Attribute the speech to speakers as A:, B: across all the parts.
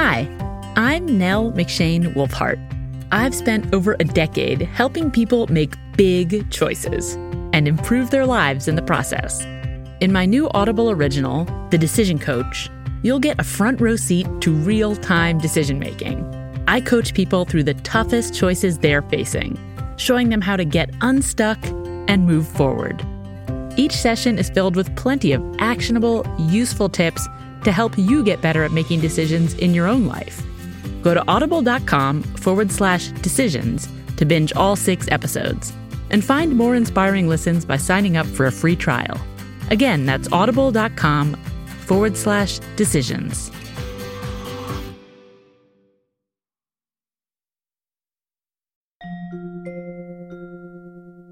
A: Hi, I'm Nell McShane Wulfhart. I've spent over a decade helping people make big choices and improve their lives in the process. In my new Audible original, The Decision Coach, you'll get a front row seat to real time decision making. I coach people through the toughest choices they're facing, showing them how to get unstuck and move forward. Each session is filled with plenty of actionable, useful tips to help you get better at making decisions in your own life. Go to audible.com forward slash decisions to binge all six episodes and find more inspiring listens by signing up for a free trial. Again, that's audible.com forward slash decisions.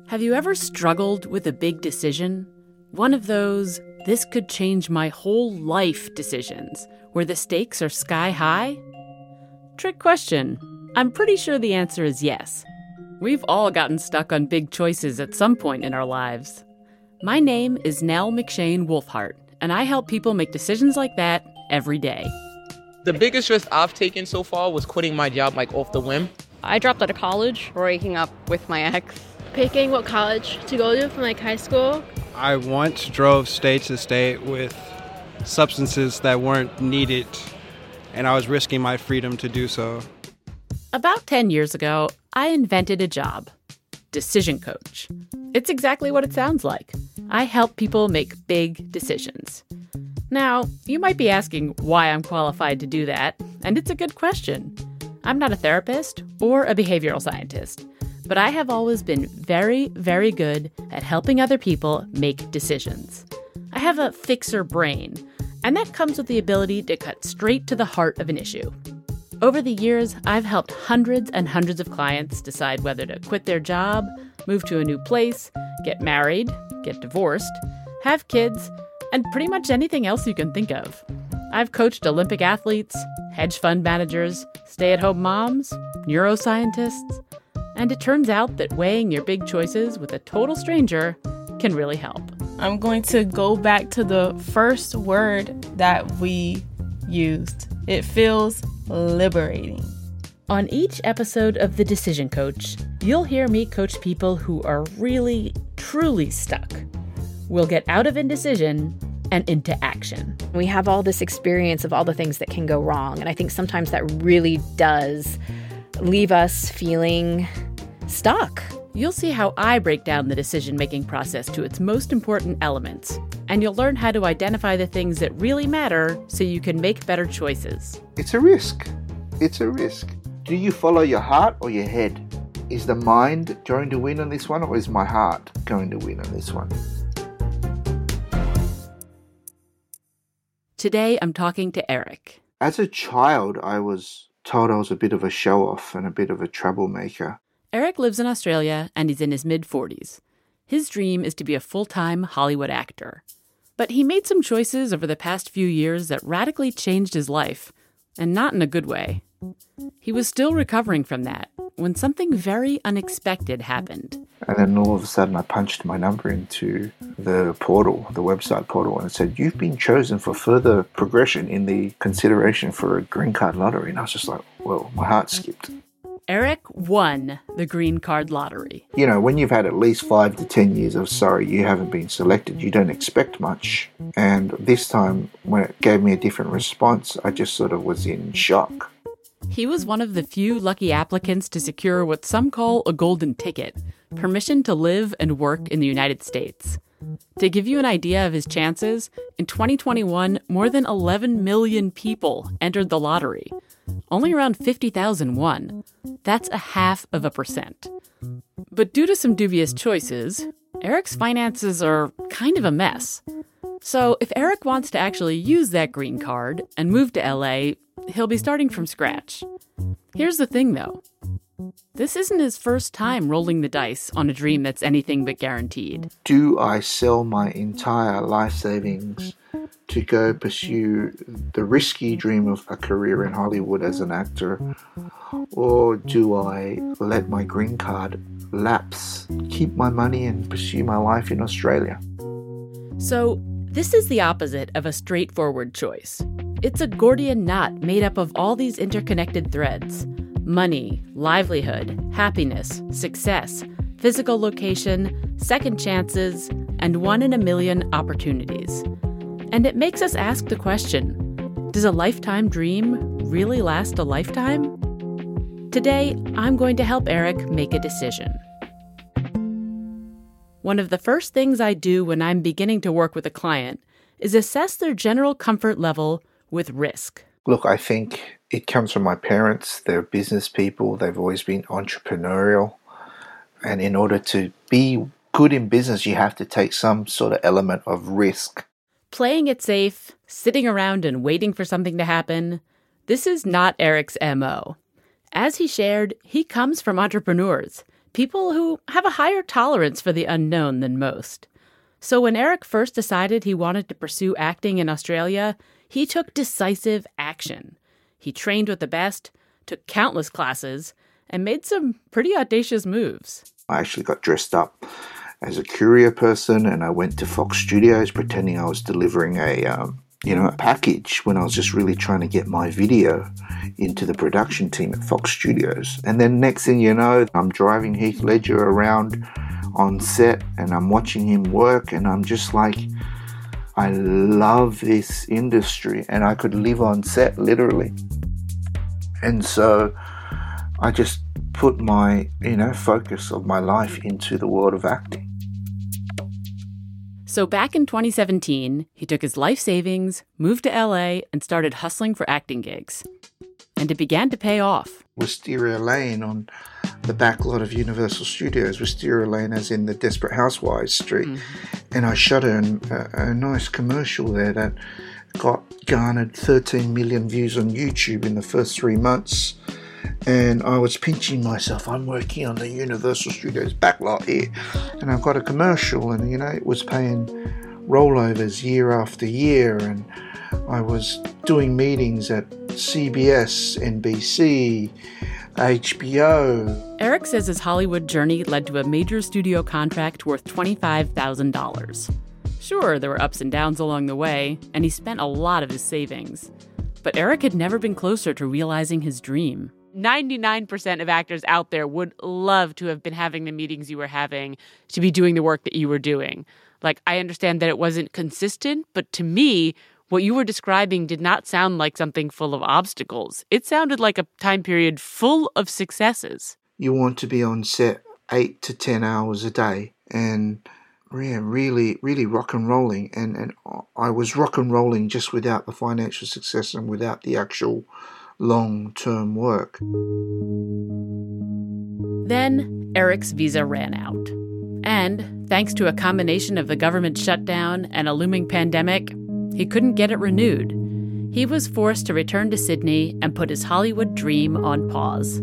A: Have you ever struggled with a big decision? One of those, this could change my whole life decisions, where the stakes are sky high? Trick question. I'm pretty sure the answer is yes. We've all gotten stuck on big choices at some point in our lives. My name is Nell McShane Wulfhart, and I help people make decisions like that every day.
B: The biggest risk I've taken so far was quitting my job like off the whim.
C: I dropped out of college, breaking up with my ex.
D: Picking what college to go to from like high school.
E: I once drove state to state with substances that weren't needed, and I was risking my freedom to do so.
A: About 10 years ago, I invented a job decision coach. It's exactly what it sounds like. I help people make big decisions. Now, you might be asking why I'm qualified to do that, and it's a good question. I'm not a therapist or a behavioral scientist, but I have always been very, very good at helping other people make decisions. I have a fixer brain, and that comes with the ability to cut straight to the heart of an issue. Over the years, I've helped hundreds and hundreds of clients decide whether to quit their job, move to a new place, get married, get divorced, have kids, and pretty much anything else you can think of. I've coached Olympic athletes, hedge fund managers, stay at home moms, neuroscientists, and it turns out that weighing your big choices with a total stranger can really help.
F: I'm going to go back to the first word that we used. It feels liberating.
A: On each episode of The Decision Coach, you'll hear me coach people who are really, truly stuck. We'll get out of indecision and into action.
G: We have all this experience of all the things that can go wrong, and I think sometimes that really does leave us feeling stuck.
A: You'll see how I break down the decision making process to its most important elements, and you'll learn how to identify the things that really matter so you can make better choices.
H: It's a risk. It's a risk. Do you follow your heart or your head? Is the mind going to win on this one, or is my heart going to win on this one?
A: Today, I'm talking to Eric.
H: As a child, I was told I was a bit of a show off and a bit of a troublemaker.
A: Eric lives in Australia and he's in his mid 40s. His dream is to be a full time Hollywood actor. But he made some choices over the past few years that radically changed his life, and not in a good way. He was still recovering from that when something very unexpected happened.
H: And then all of a sudden, I punched my number into the portal, the website portal, and it said, You've been chosen for further progression in the consideration for a green card lottery. And I was just like, Well, my heart skipped.
A: Eric won the green card lottery.
H: You know, when you've had at least five to ten years of sorry, you haven't been selected, you don't expect much. And this time, when it gave me a different response, I just sort of was in shock.
A: He was one of the few lucky applicants to secure what some call a golden ticket permission to live and work in the United States. To give you an idea of his chances, in 2021, more than 11 million people entered the lottery. Only around 50,000 won. That's a half of a percent. But due to some dubious choices, Eric's finances are kind of a mess. So, if Eric wants to actually use that green card and move to LA, he'll be starting from scratch. Here's the thing though this isn't his first time rolling the dice on a dream that's anything but guaranteed.
H: Do I sell my entire life savings to go pursue the risky dream of a career in Hollywood as an actor? Or do I let my green card lapse, keep my money, and pursue my life in Australia?
A: So, this is the opposite of a straightforward choice. It's a Gordian knot made up of all these interconnected threads money, livelihood, happiness, success, physical location, second chances, and one in a million opportunities. And it makes us ask the question does a lifetime dream really last a lifetime? Today, I'm going to help Eric make a decision. One of the first things I do when I'm beginning to work with a client is assess their general comfort level with risk.
H: Look, I think it comes from my parents. They're business people, they've always been entrepreneurial. And in order to be good in business, you have to take some sort of element of risk.
A: Playing it safe, sitting around and waiting for something to happen, this is not Eric's MO. As he shared, he comes from entrepreneurs, people who have a higher tolerance for the unknown than most. So when Eric first decided he wanted to pursue acting in Australia, he took decisive action. He trained with the best, took countless classes, and made some pretty audacious moves.
H: I actually got dressed up as a courier person and I went to Fox Studios pretending I was delivering a um, you know, a package when I was just really trying to get my video into the production team at Fox Studios. And then next thing you know, I'm driving Heath Ledger around on set and I'm watching him work and I'm just like I love this industry and I could live on set literally. And so I just put my, you know, focus of my life into the world of acting.
A: So back in 2017, he took his life savings, moved to LA, and started hustling for acting gigs. And it began to pay off.
H: Wisteria Lane on the back lot of Universal Studios, Wisteria Lane as in the Desperate Housewives Street. Mm-hmm. And I shot a, a, a nice commercial there that got garnered 13 million views on YouTube in the first three months and I was pinching myself. I'm working on the Universal Studios backlot here, and I've got a commercial, and you know, it was paying rollovers year after year, and I was doing meetings at CBS, NBC, HBO.
A: Eric says his Hollywood journey led to a major studio contract worth $25,000. Sure, there were ups and downs along the way, and he spent a lot of his savings. But Eric had never been closer to realizing his dream. 99% of actors out there would love to have been having the meetings you were having, to be doing the work that you were doing. Like, I understand that it wasn't consistent, but to me, what you were describing did not sound like something full of obstacles. It sounded like a time period full of successes.
H: You want to be on set eight to 10 hours a day and yeah, really, really rock and rolling. And, and I was rock and rolling just without the financial success and without the actual long term work.
A: Then Eric's visa ran out. And thanks to a combination of the government shutdown and a looming pandemic, he couldn't get it renewed. He was forced to return to Sydney and put his Hollywood dream on pause.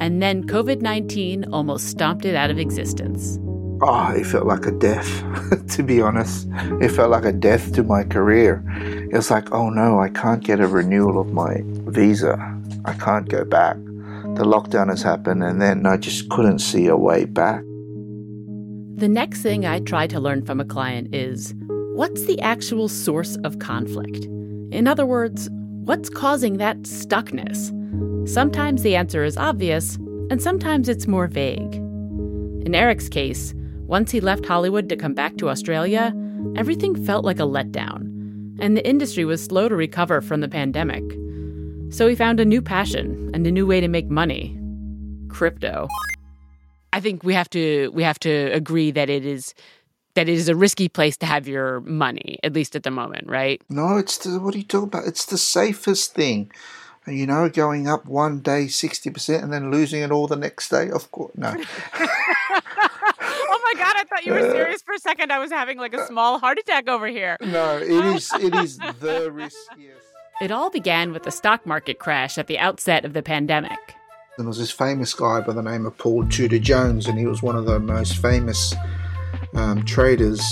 A: And then COVID 19 almost stomped it out of existence.
H: Oh, it felt like a death, to be honest. It felt like a death to my career. It's like, oh no, I can't get a renewal of my visa. I can't go back. The lockdown has happened, and then I just couldn't see a way back.
A: The next thing I try to learn from a client is what's the actual source of conflict? In other words, what's causing that stuckness? Sometimes the answer is obvious, and sometimes it's more vague. In Eric's case, once he left Hollywood to come back to Australia, everything felt like a letdown, and the industry was slow to recover from the pandemic. So he found a new passion and a new way to make money crypto. I think we have to we have to agree that it is that it is a risky place to have your money, at least at the moment, right?
H: No, it's the, what are you talking about? It's the safest thing. You know, going up one day sixty percent and then losing it all the next day. Of course, no.
A: Oh my god, I thought you were uh, serious for a second. I was having like a uh, small heart attack over here.
H: No, it is it is the riskiest.
A: It all began with the stock market crash at the outset of the pandemic.
H: There was this famous guy by the name of Paul Tudor Jones, and he was one of the most famous um, traders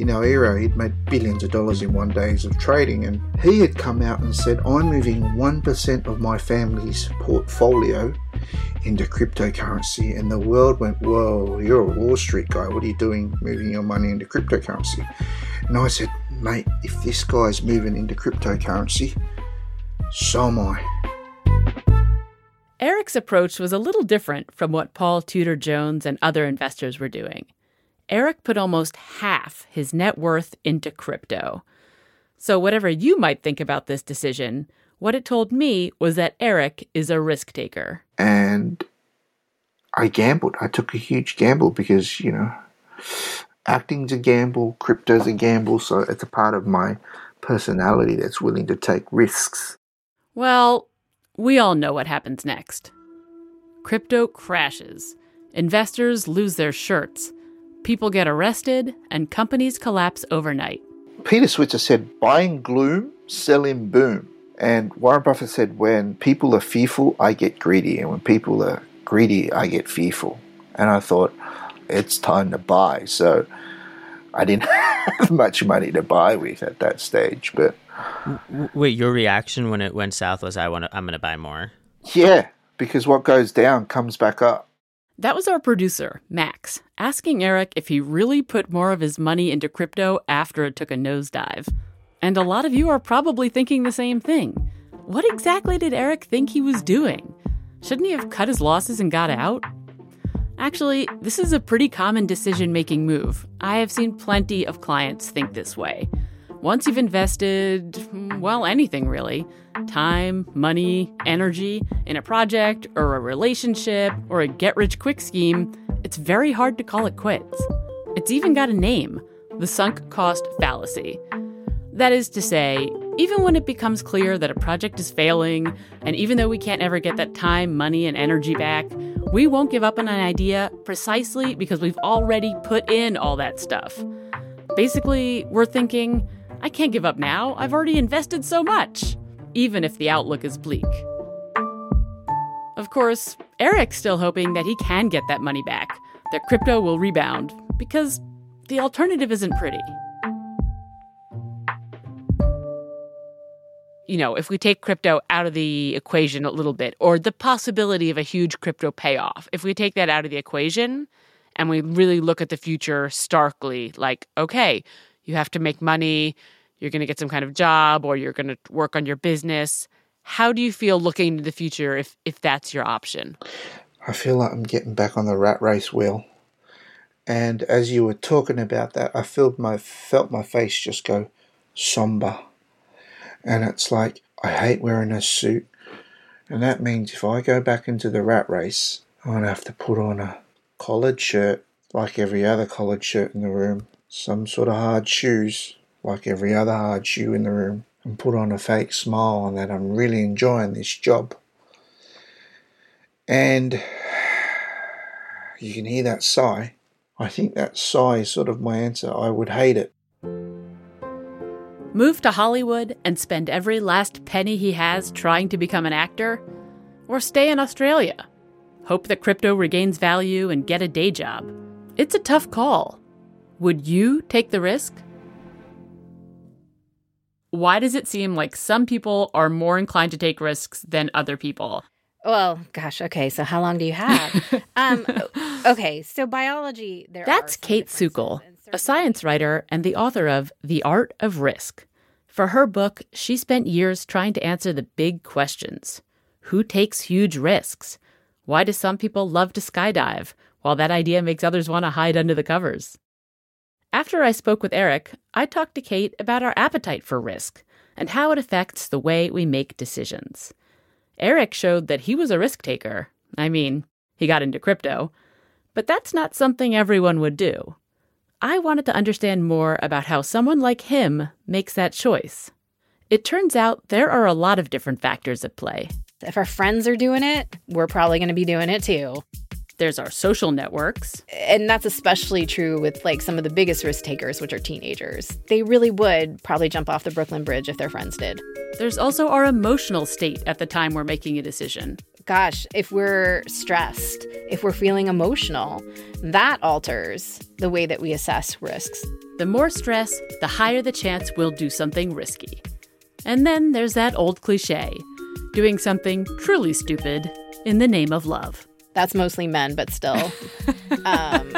H: in our era. He'd made billions of dollars in one days of trading, and he had come out and said, "I'm moving one percent of my family's portfolio into cryptocurrency. And the world went, Whoa, you're a Wall Street guy. What are you doing moving your money into cryptocurrency? And I said, Mate, if this guy's moving into cryptocurrency, So am I.
A: Eric's approach was a little different from what Paul Tudor Jones and other investors were doing. Eric put almost half his net worth into crypto. So, whatever you might think about this decision, what it told me was that Eric is a risk taker.
H: And I gambled. I took a huge gamble because, you know, acting's a gamble, crypto's a gamble, so it's a part of my personality that's willing to take risks.
A: Well, we all know what happens next. Crypto crashes, investors lose their shirts, people get arrested, and companies collapse overnight.
H: Peter Switzer said, buying gloom, selling boom. And Warren Buffett said, when people are fearful, I get greedy. And when people are greedy, I get fearful. And I thought, it's time to buy. So I didn't have much money to buy with at that stage. But
I: wait, your reaction when it went south was, I want to, I'm going to buy more.
H: Yeah, because what goes down comes back up.
A: That was our producer, Max, asking Eric if he really put more of his money into crypto after it took a nosedive. And a lot of you are probably thinking the same thing. What exactly did Eric think he was doing? Shouldn't he have cut his losses and got out? Actually, this is a pretty common decision making move. I have seen plenty of clients think this way. Once you've invested, well, anything really time, money, energy in a project or a relationship or a get rich quick scheme it's very hard to call it quits. It's even got a name the sunk cost fallacy. That is to say, even when it becomes clear that a project is failing, and even though we can't ever get that time, money, and energy back, we won't give up on an idea precisely because we've already put in all that stuff. Basically, we're thinking, I can't give up now, I've already invested so much, even if the outlook is bleak. Of course, Eric's still hoping that he can get that money back, that crypto will rebound, because the alternative isn't pretty. you know, if we take crypto out of the equation a little bit, or the possibility of a huge crypto payoff, if we take that out of the equation and we really look at the future starkly, like, okay, you have to make money, you're going to get some kind of job, or you're going to work on your business. How do you feel looking into the future if, if that's your option?
H: I feel like I'm getting back on the rat race wheel. And as you were talking about that, I felt my felt my face just go somber and it's like, I hate wearing a suit. And that means if I go back into the rat race, I'm to have to put on a collared shirt like every other collared shirt in the room, some sort of hard shoes like every other hard shoe in the room, and put on a fake smile and that I'm really enjoying this job. And you can hear that sigh. I think that sigh is sort of my answer. I would hate it
A: move to Hollywood and spend every last penny he has trying to become an actor, or stay in Australia, hope that crypto regains value and get a day job. It's a tough call. Would you take the risk? Why does it seem like some people are more inclined to take risks than other people?
G: Well, gosh, okay. So how long do you have? um, okay, so biology. There
A: That's Kayt Sukel, a science writer and the author of The Art of Risk. For her book, she spent years trying to answer the big questions Who takes huge risks? Why do some people love to skydive, while that idea makes others want to hide under the covers? After I spoke with Eric, I talked to Kayt about our appetite for risk and how it affects the way we make decisions. Eric showed that he was a risk taker. I mean, he got into crypto. But that's not something everyone would do. I wanted to understand more about how someone like him makes that choice. It turns out there are a lot of different factors at play.
G: If our friends are doing it, we're probably going to be doing it too.
A: There's our social networks.
G: And that's especially true with like some of the biggest risk takers, which are teenagers. They really would probably jump off the Brooklyn Bridge if their friends did.
A: There's also our emotional state at the time we're making a decision.
G: Gosh, if we're stressed, if we're feeling emotional, that alters the way that we assess risks.
A: The more stress, the higher the chance we'll do something risky. And then there's that old cliche doing something truly stupid in the name of love.
G: That's mostly men, but still. um.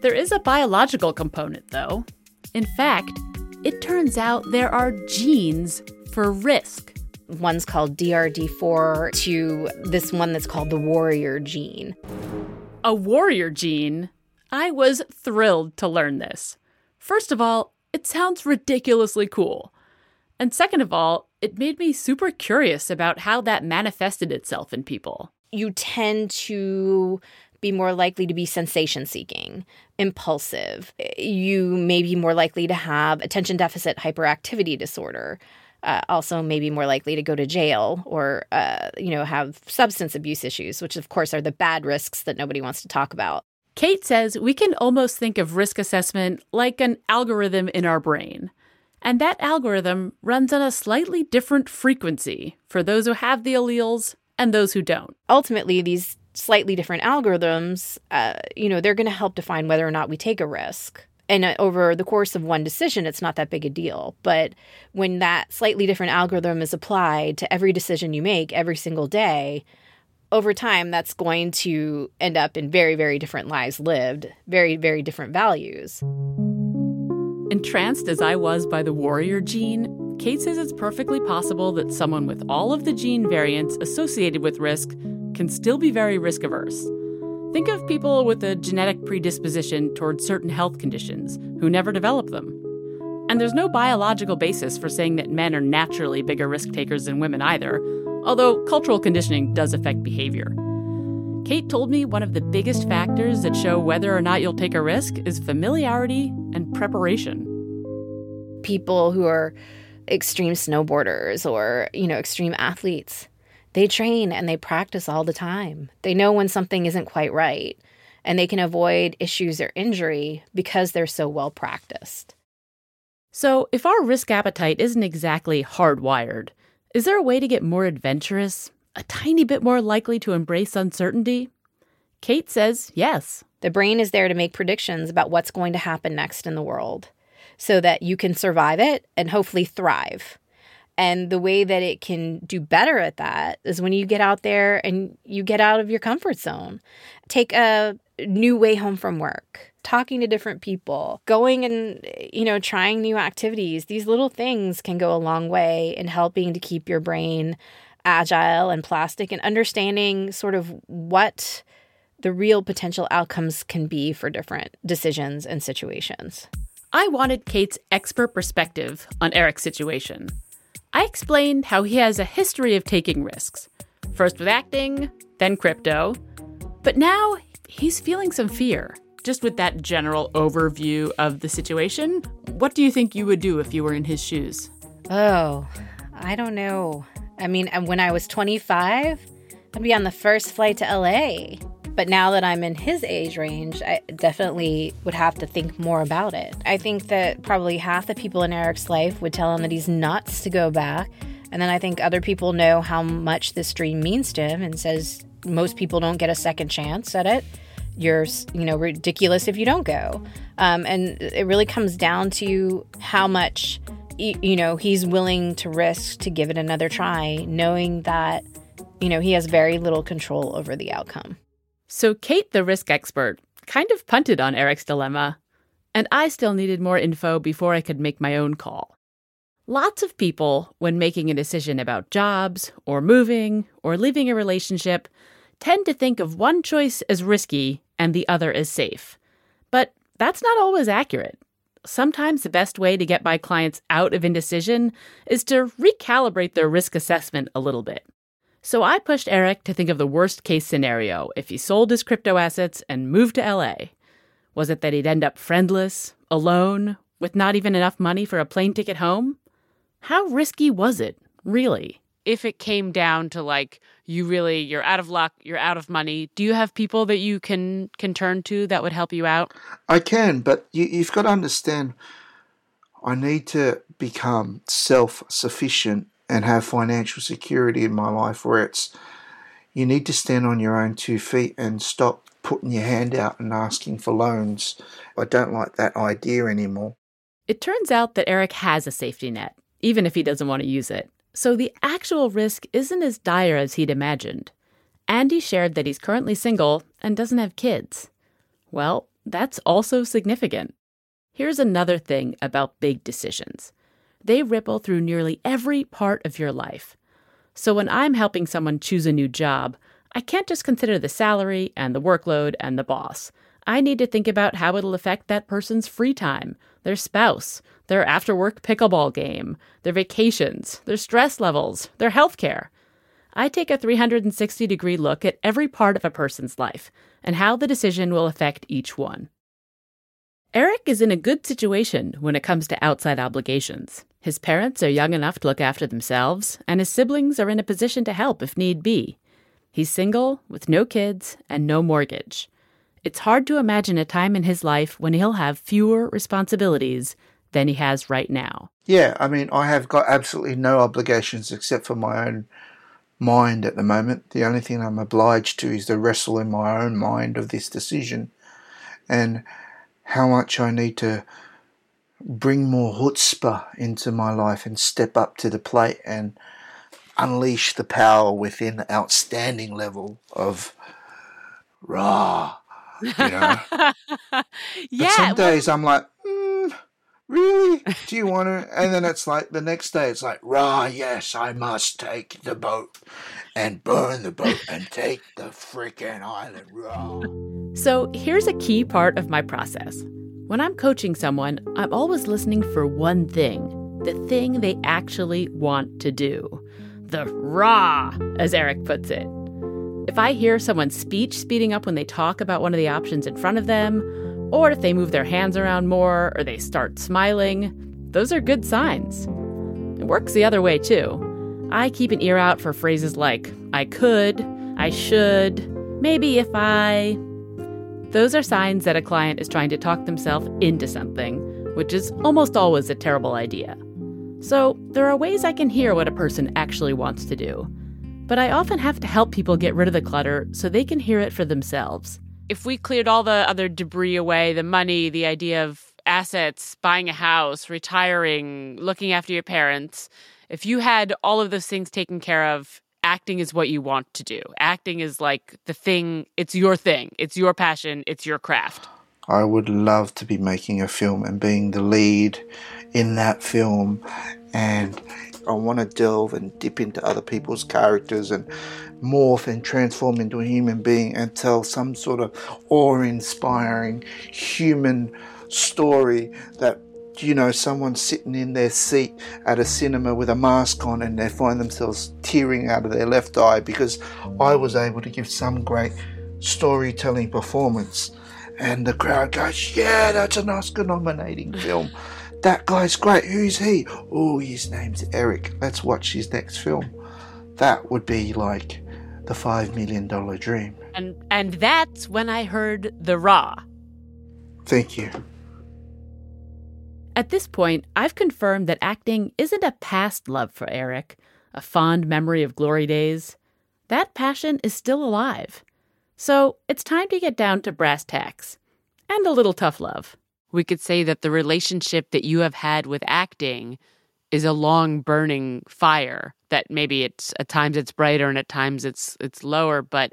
A: There is a biological component, though. In fact, it turns out there are genes for risk.
G: One's called DRD4 to this one that's called the warrior gene.
A: A warrior gene? I was thrilled to learn this. First of all, it sounds ridiculously cool. And second of all, it made me super curious about how that manifested itself in people.
G: You tend to be more likely to be sensation seeking, impulsive. You may be more likely to have attention deficit hyperactivity disorder. Uh, also, may be more likely to go to jail or, uh, you know, have substance abuse issues, which of course are the bad risks that nobody wants to talk about.
A: Kayt says we can almost think of risk assessment like an algorithm in our brain. And that algorithm runs on a slightly different frequency for those who have the alleles and those who don't.
G: Ultimately, these slightly different algorithms, uh, you know, they're going to help define whether or not we take a risk. And uh, over the course of one decision, it's not that big a deal. But when that slightly different algorithm is applied to every decision you make every single day, over time, that's going to end up in very, very different lives lived, very, very different values.
A: Entranced as I was by the warrior gene, Kayt says it's perfectly possible that someone with all of the gene variants associated with risk can still be very risk averse. Think of people with a genetic predisposition towards certain health conditions who never develop them. And there's no biological basis for saying that men are naturally bigger risk takers than women either, although cultural conditioning does affect behavior. Kayt told me one of the biggest factors that show whether or not you'll take a risk is familiarity and preparation.
G: People who are extreme snowboarders or, you know, extreme athletes, they train and they practice all the time. They know when something isn't quite right and they can avoid issues or injury because they're so well practiced.
A: So, if our risk appetite isn't exactly hardwired, is there a way to get more adventurous, a tiny bit more likely to embrace uncertainty? Kayt says yes.
G: The brain is there to make predictions about what's going to happen next in the world so that you can survive it and hopefully thrive. And the way that it can do better at that is when you get out there and you get out of your comfort zone. Take a new way home from work, talking to different people, going and, you know, trying new activities. These little things can go a long way in helping to keep your brain agile and plastic and understanding sort of what the real potential outcomes can be for different decisions and situations.
A: I wanted Kayt's expert perspective on Eric's situation. I explained how he has a history of taking risks, first with acting, then crypto. But now he's feeling some fear. Just with that general overview of the situation, what do you think you would do if you were in his shoes?
G: Oh, I don't know. I mean, when I was 25, I'd be on the first flight to LA. But now that I'm in his age range, I definitely would have to think more about it. I think that probably half the people in Eric's life would tell him that he's nuts to go back. And then I think other people know how much this dream means to him and says most people don't get a second chance at it. You're, you know, ridiculous if you don't go. Um, and it really comes down to how much you know, he's willing to risk to give it another try, knowing that, you know, he has very little control over the outcome.
A: So, Kayt, the risk expert, kind of punted on Eric's dilemma, and I still needed more info before I could make my own call. Lots of people, when making a decision about jobs, or moving, or leaving a relationship, tend to think of one choice as risky and the other as safe. But that's not always accurate sometimes the best way to get my clients out of indecision is to recalibrate their risk assessment a little bit. So I pushed Eric to think of the worst case scenario if he sold his crypto assets and moved to LA. Was it that he'd end up friendless, alone, with not even enough money for a plane ticket home? How risky was it, really? if it came down to like you really you're out of luck you're out of money do you have people that you can can turn to that would help you out
H: i can but you, you've got to understand i need to become self-sufficient and have financial security in my life where it's you need to stand on your own two feet and stop putting your hand out and asking for loans i don't like that idea anymore
A: it turns out that eric has a safety net even if he doesn't want to use it so the actual risk isn't as dire as he'd imagined. Andy shared that he's currently single and doesn't have kids. Well, that's also significant. Here's another thing about big decisions They ripple through nearly every part of your life. So when I'm helping someone choose a new job, I can't just consider the salary and the workload and the boss. I need to think about how it'll affect that person's free time, their spouse, their after work pickleball game, their vacations, their stress levels, their health care. I take a 360 degree look at every part of a person's life and how the decision will affect each one. Eric is in a good situation when it comes to outside obligations. His parents are young enough to look after themselves, and his siblings are in a position to help if need be. He's single, with no kids, and no mortgage. It's hard to imagine a time in his life when he'll have fewer responsibilities than he has right now.
H: Yeah, I mean, I have got absolutely no obligations except for my own mind at the moment. The only thing I'm obliged to is to wrestle in my own mind of this decision and how much I need to bring more chutzpah into my life and step up to the plate and unleash the power within the outstanding level of raw. You know?
A: yeah.
H: But some days I'm like, mm, really? Do you want to? And then it's like the next day it's like, rah, yes, I must take the boat and burn the boat and take the freaking island, rah.
A: So here's a key part of my process. When I'm coaching someone, I'm always listening for one thing the thing they actually want to do. The raw, as Eric puts it. If I hear someone's speech speeding up when they talk about one of the options in front of them, or if they move their hands around more or they start smiling, those are good signs. It works the other way too. I keep an ear out for phrases like, I could, I should, maybe if I. Those are signs that a client is trying to talk themselves into something, which is almost always a terrible idea. So, there are ways I can hear what a person actually wants to do. But I often have to help people get rid of the clutter so they can hear it for themselves.
J: If we cleared all the other debris away, the money, the idea of assets, buying a house, retiring, looking after your parents, if you had all of those things taken care of, acting is what you want to do. Acting is like the thing, it's your thing, it's your passion, it's your craft.
H: I would love to be making a film and being the lead in that film. And I want to delve and dip into other people's characters and morph and transform into a human being and tell some sort of awe inspiring human story that you know, someone sitting in their seat at a cinema with a mask on and they find themselves tearing out of their left eye because I was able to give some great storytelling performance. And the crowd goes, Yeah, that's an Oscar nominating film. That guy's great. Who's he? Oh, his name's Eric. Let's watch his next film. That would be like the $5 million dream.
J: And, and that's when I heard the raw.
H: Thank you.
A: At this point, I've confirmed that acting isn't a past love for Eric, a fond memory of glory days. That passion is still alive. So it's time to get down to brass tacks and a little tough love.
J: We could say that the relationship that you have had with acting is a long burning fire that maybe it's at times it's brighter and at times it's it's lower but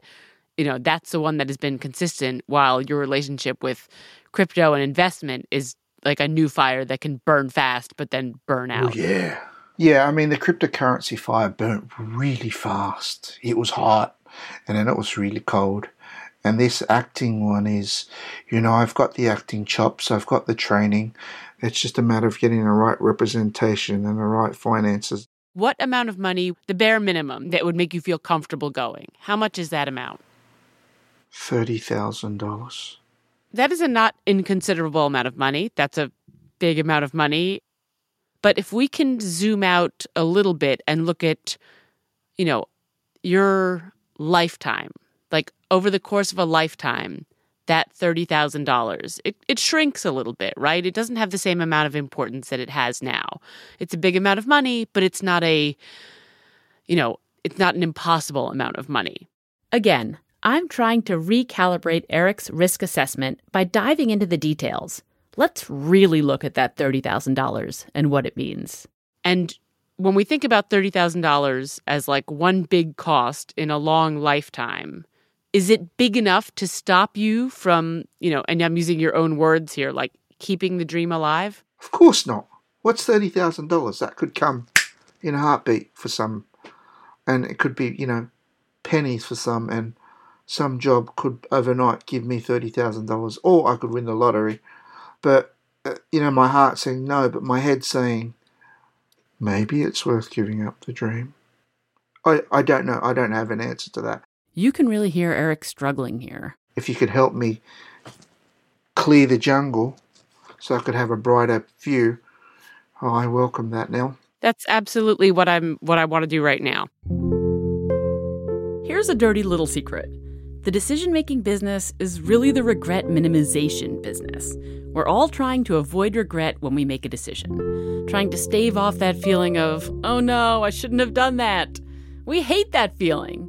J: you know that's the one that has been consistent while your relationship with crypto and investment is like a new fire that can burn fast but then burn oh, out.
H: Oh, yeah. Yeah, I mean, the cryptocurrency fire burnt really fast. It was hot and then it was really cold. And this acting one is, you know, I've got the acting chops, I've got the training. It's just a matter of getting the right representation and the right finances.
J: What amount of money, the bare minimum, that would make you feel comfortable going? How much is that amount?
H: $30,000
J: that is a not inconsiderable amount of money. That's a big amount of money. But if we can zoom out a little bit and look at, you know, your lifetime, like over the course of a lifetime, that $30,000, it, it shrinks a little bit, right? It doesn't have the same amount of importance that it has now. It's a big amount of money, but it's not a, you know, it's not an impossible amount of money.
A: Again, I'm trying to recalibrate Eric's risk assessment by diving into the details. Let's really look at that $30,000 and what it means.
J: And when we think about $30,000 as like one big cost in a long lifetime, is it big enough to stop you from, you know, and I'm using your own words here, like keeping the dream alive?
H: Of course not. What's thirty thousand dollars? That could come in a heartbeat for some, and it could be you know pennies for some, and some job could overnight give me thirty thousand dollars, or I could win the lottery. But uh, you know, my heart saying no, but my head saying maybe it's worth giving up the dream. I I don't know. I don't have an answer to that.
A: You can really hear Eric struggling here.
H: If you could help me clear the jungle so I could have a brighter view, oh, I welcome that, now.
J: That's absolutely what I'm what I want to do right now.
A: Here's a dirty little secret. The decision making business is really the regret minimization business. We're all trying to avoid regret when we make a decision, trying to stave off that feeling of, oh no, I shouldn't have done that. We hate that feeling.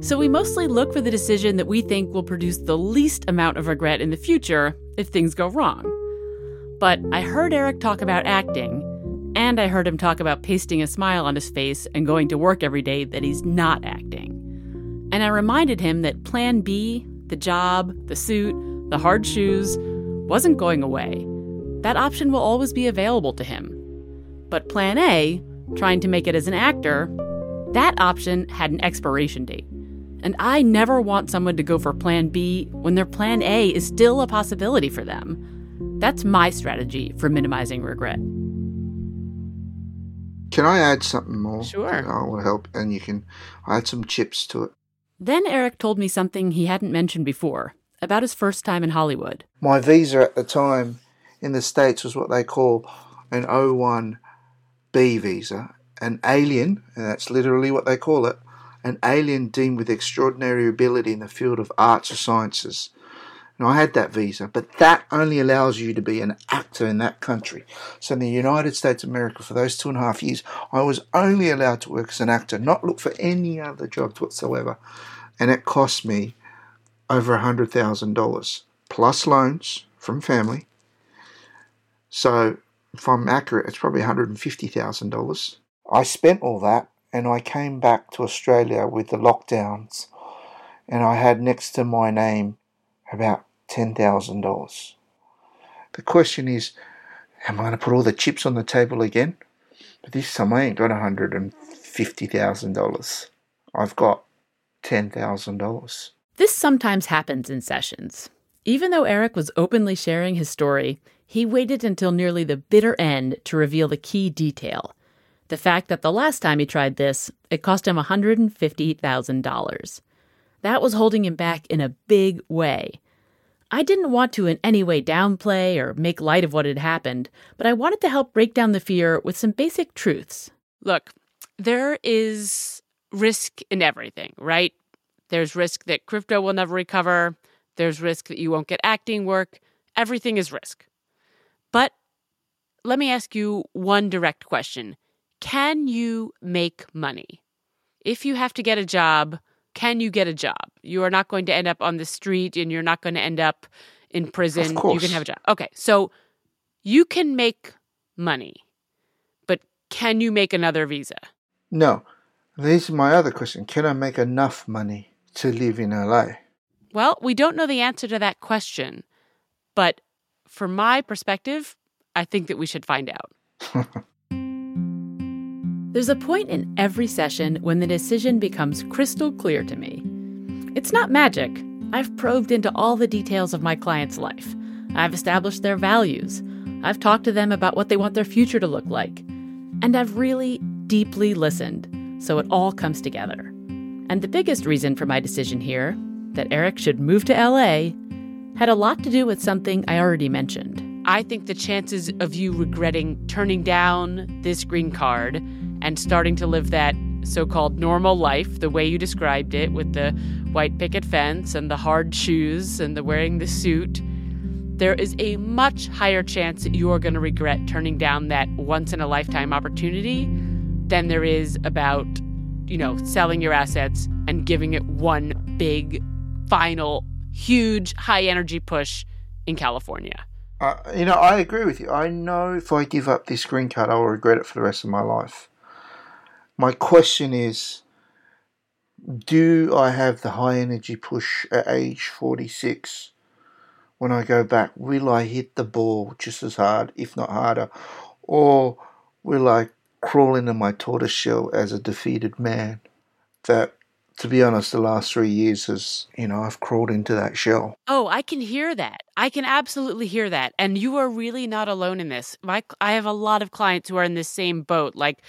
A: So we mostly look for the decision that we think will produce the least amount of regret in the future if things go wrong. But I heard Eric talk about acting, and I heard him talk about pasting a smile on his face and going to work every day that he's not acting. And I reminded him that Plan B, the job, the suit, the hard shoes, wasn't going away. That option will always be available to him. But Plan A, trying to make it as an actor, that option had an expiration date. And I never want someone to go for Plan B when their Plan A is still a possibility for them. That's my strategy for minimizing regret.
H: Can I add something more?
J: Sure.
H: I will help, and you can add some chips to it.
A: Then Eric told me something he hadn't mentioned before about his first time in Hollywood.
H: My visa at the time in the States was what they call an O1B visa, an alien, and that's literally what they call it, an alien deemed with extraordinary ability in the field of arts or sciences. And I had that visa, but that only allows you to be an actor in that country. So in the United States of America, for those two and a half years, I was only allowed to work as an actor, not look for any other jobs whatsoever. And it cost me over a hundred thousand dollars plus loans from family. So if I'm accurate, it's probably $150,000. I spent all that and I came back to Australia with the lockdowns and I had next to my name about $10,000. The question is, am I going to put all the chips on the table again? But this time I ain't got $150,000. I've got $10,000.
A: This sometimes happens in sessions. Even though Eric was openly sharing his story, he waited until nearly the bitter end to reveal the key detail the fact that the last time he tried this, it cost him $150,000. That was holding him back in a big way. I didn't want to in any way downplay or make light of what had happened, but I wanted to help break down the fear with some basic truths.
J: Look, there is risk in everything, right? There's risk that crypto will never recover. There's risk that you won't get acting work. Everything is risk. But let me ask you one direct question Can you make money? If you have to get a job, can you get a job? You are not going to end up on the street and you're not going to end up in prison.
H: Of course.
J: You can have a job. Okay, so you can make money, but can you make another visa?
H: No. This is my other question. Can I make enough money to live in LA?
J: Well, we don't know the answer to that question, but from my perspective, I think that we should find out.
A: There's a point in every session when the decision becomes crystal clear to me. It's not magic. I've probed into all the details of my client's life. I've established their values. I've talked to them about what they want their future to look like. And I've really deeply listened, so it all comes together. And the biggest reason for my decision here, that Eric should move to LA, had a lot to do with something I already mentioned.
J: I think the chances of you regretting turning down this green card and starting to live that so called normal life, the way you described it, with the white picket fence and the hard shoes and the wearing the suit, there is a much higher chance that you are going to regret turning down that once in a lifetime opportunity than there is about, you know, selling your assets and giving it one big, final, huge, high energy push in California.
H: Uh, you know, I agree with you. I know if I give up this green card, I will regret it for the rest of my life. My question is do I have the high energy push at age 46 when I go back? Will I hit the ball just as hard, if not harder? Or will I crawl into my tortoise shell as a defeated man? That, to be honest, the last three years has, you know, I've crawled into that shell.
A: Oh, I can hear that. I can absolutely hear that. And you are really not alone in this. My, I have a lot of clients who are in this same boat. Like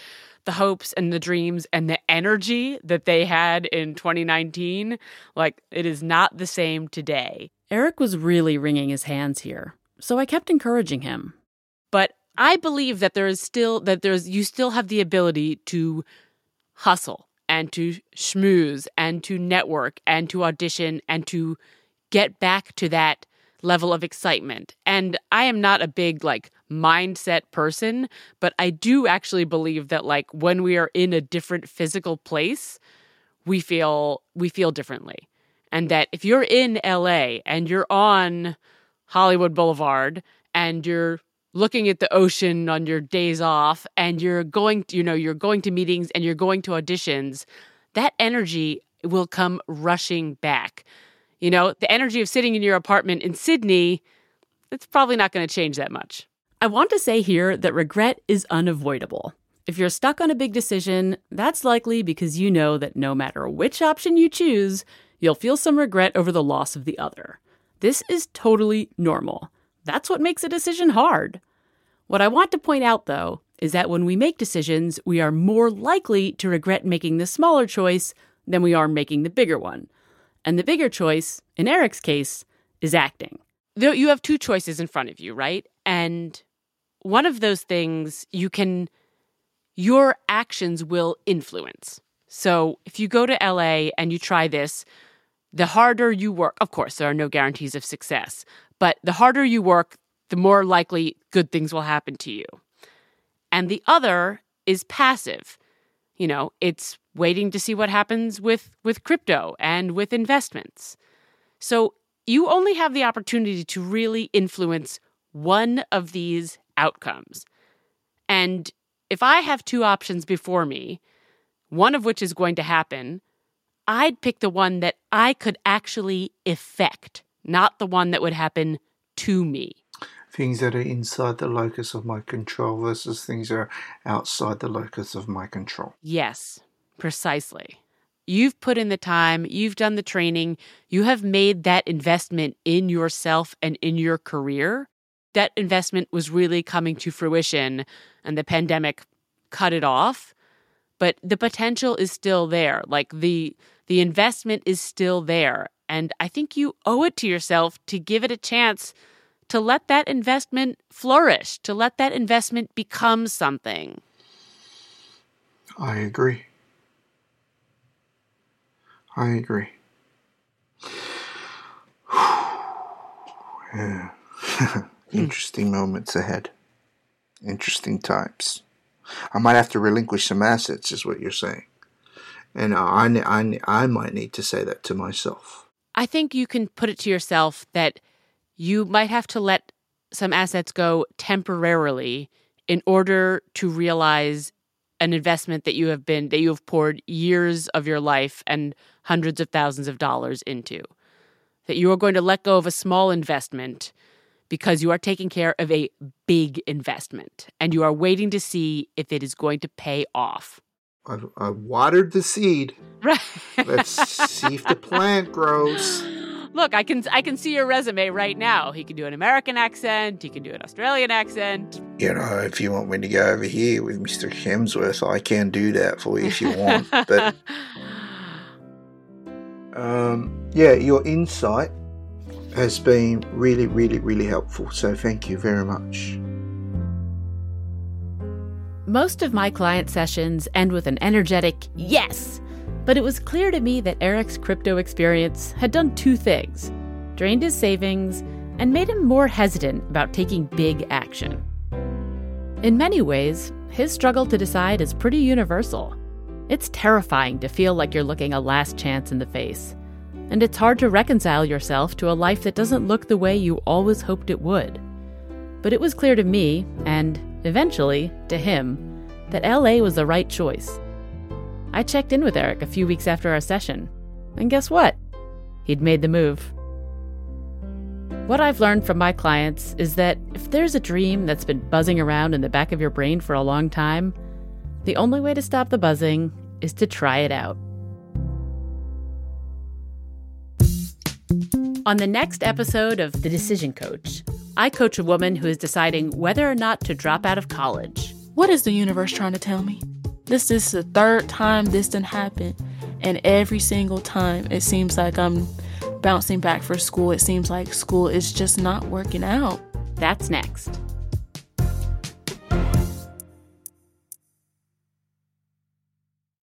A: the hopes and the dreams and the energy that they had in 2019, like it is not the same today.
K: Eric was really wringing his hands here, so I kept encouraging him.
A: But I believe that there is still that there's you still have the ability to hustle and to schmooze and to network and to audition and to get back to that level of excitement. And I am not a big like mindset person, but I do actually believe that like when we are in a different physical place, we feel we feel differently. And that if you're in LA and you're on Hollywood Boulevard and you're looking at the ocean on your days off and you're going to, you know you're going to meetings and you're going to auditions that energy will come rushing back you know the energy of sitting in your apartment in sydney it's probably not going to change that much
K: I want to say here that regret is unavoidable. If you're stuck on a big decision, that's likely because you know that no matter which option you choose, you'll feel some regret over the loss of the other. This is totally normal. That's what makes a decision hard. What I want to point out, though, is that when we make decisions, we are more likely to regret making the smaller choice than we are making the bigger one. And the bigger choice, in Eric's case, is acting.
A: Though you have two choices in front of you, right? And one of those things you can your actions will influence. So if you go to LA and you try this, the harder you work, of course, there are no guarantees of success, but the harder you work, the more likely good things will happen to you. And the other is passive. You know, it's waiting to see what happens with with crypto and with investments. So you only have the opportunity to really influence one of these outcomes. And if I have two options before me, one of which is going to happen, I'd pick the one that I could actually effect, not the one that would happen to me.
H: Things that are inside the locus of my control versus things that are outside the locus of my control.
A: Yes, precisely. You've put in the time, you've done the training, you have made that investment in yourself and in your career that investment was really coming to fruition and the pandemic cut it off but the potential is still there like the the investment is still there and i think you owe it to yourself to give it a chance to let that investment flourish to let that investment become something
H: I agree. I agree. yeah. Hmm. Interesting moments ahead. Interesting times. I might have to relinquish some assets, is what you're saying. And I, I, I might need to say that to myself.
A: I think you can put it to yourself that you might have to let some assets go temporarily in order to realize an investment that you have been that you have poured years of your life and hundreds of thousands of dollars into. That you are going to let go of a small investment because you are taking care of a big investment and you are waiting to see if it is going to pay off.
H: I, I watered the seed.
A: Right.
H: Let's see if the plant grows.
A: Look, I can I can see your resume right now. He can do an American accent. He can do an Australian accent.
H: You know, if you want me to go over here with Mr. Hemsworth, I can do that for you if you want. but um, yeah, your insight has been really, really, really helpful. So thank you very much.
K: Most of my client sessions end with an energetic yes, but it was clear to me that Eric's crypto experience had done two things drained his savings and made him more hesitant about taking big action. In many ways, his struggle to decide is pretty universal. It's terrifying to feel like you're looking a last chance in the face, and it's hard to reconcile yourself to a life that doesn't look the way you always hoped it would. But it was clear to me, and eventually to him, that LA was the right choice. I checked in with Eric a few weeks after our session, and guess what? He'd made the move.
A: What I've learned from my clients is that if there's a dream that's been buzzing around in the back of your brain for a long time, the only way to stop the buzzing is to try it out. On the next episode of The Decision Coach, I coach a woman who is deciding whether or not to drop out of college.
F: What is the universe trying to tell me? This is the third time this didn't happen. And every single time it seems like I'm bouncing back for school. It seems like school is just not working out.
A: That's next.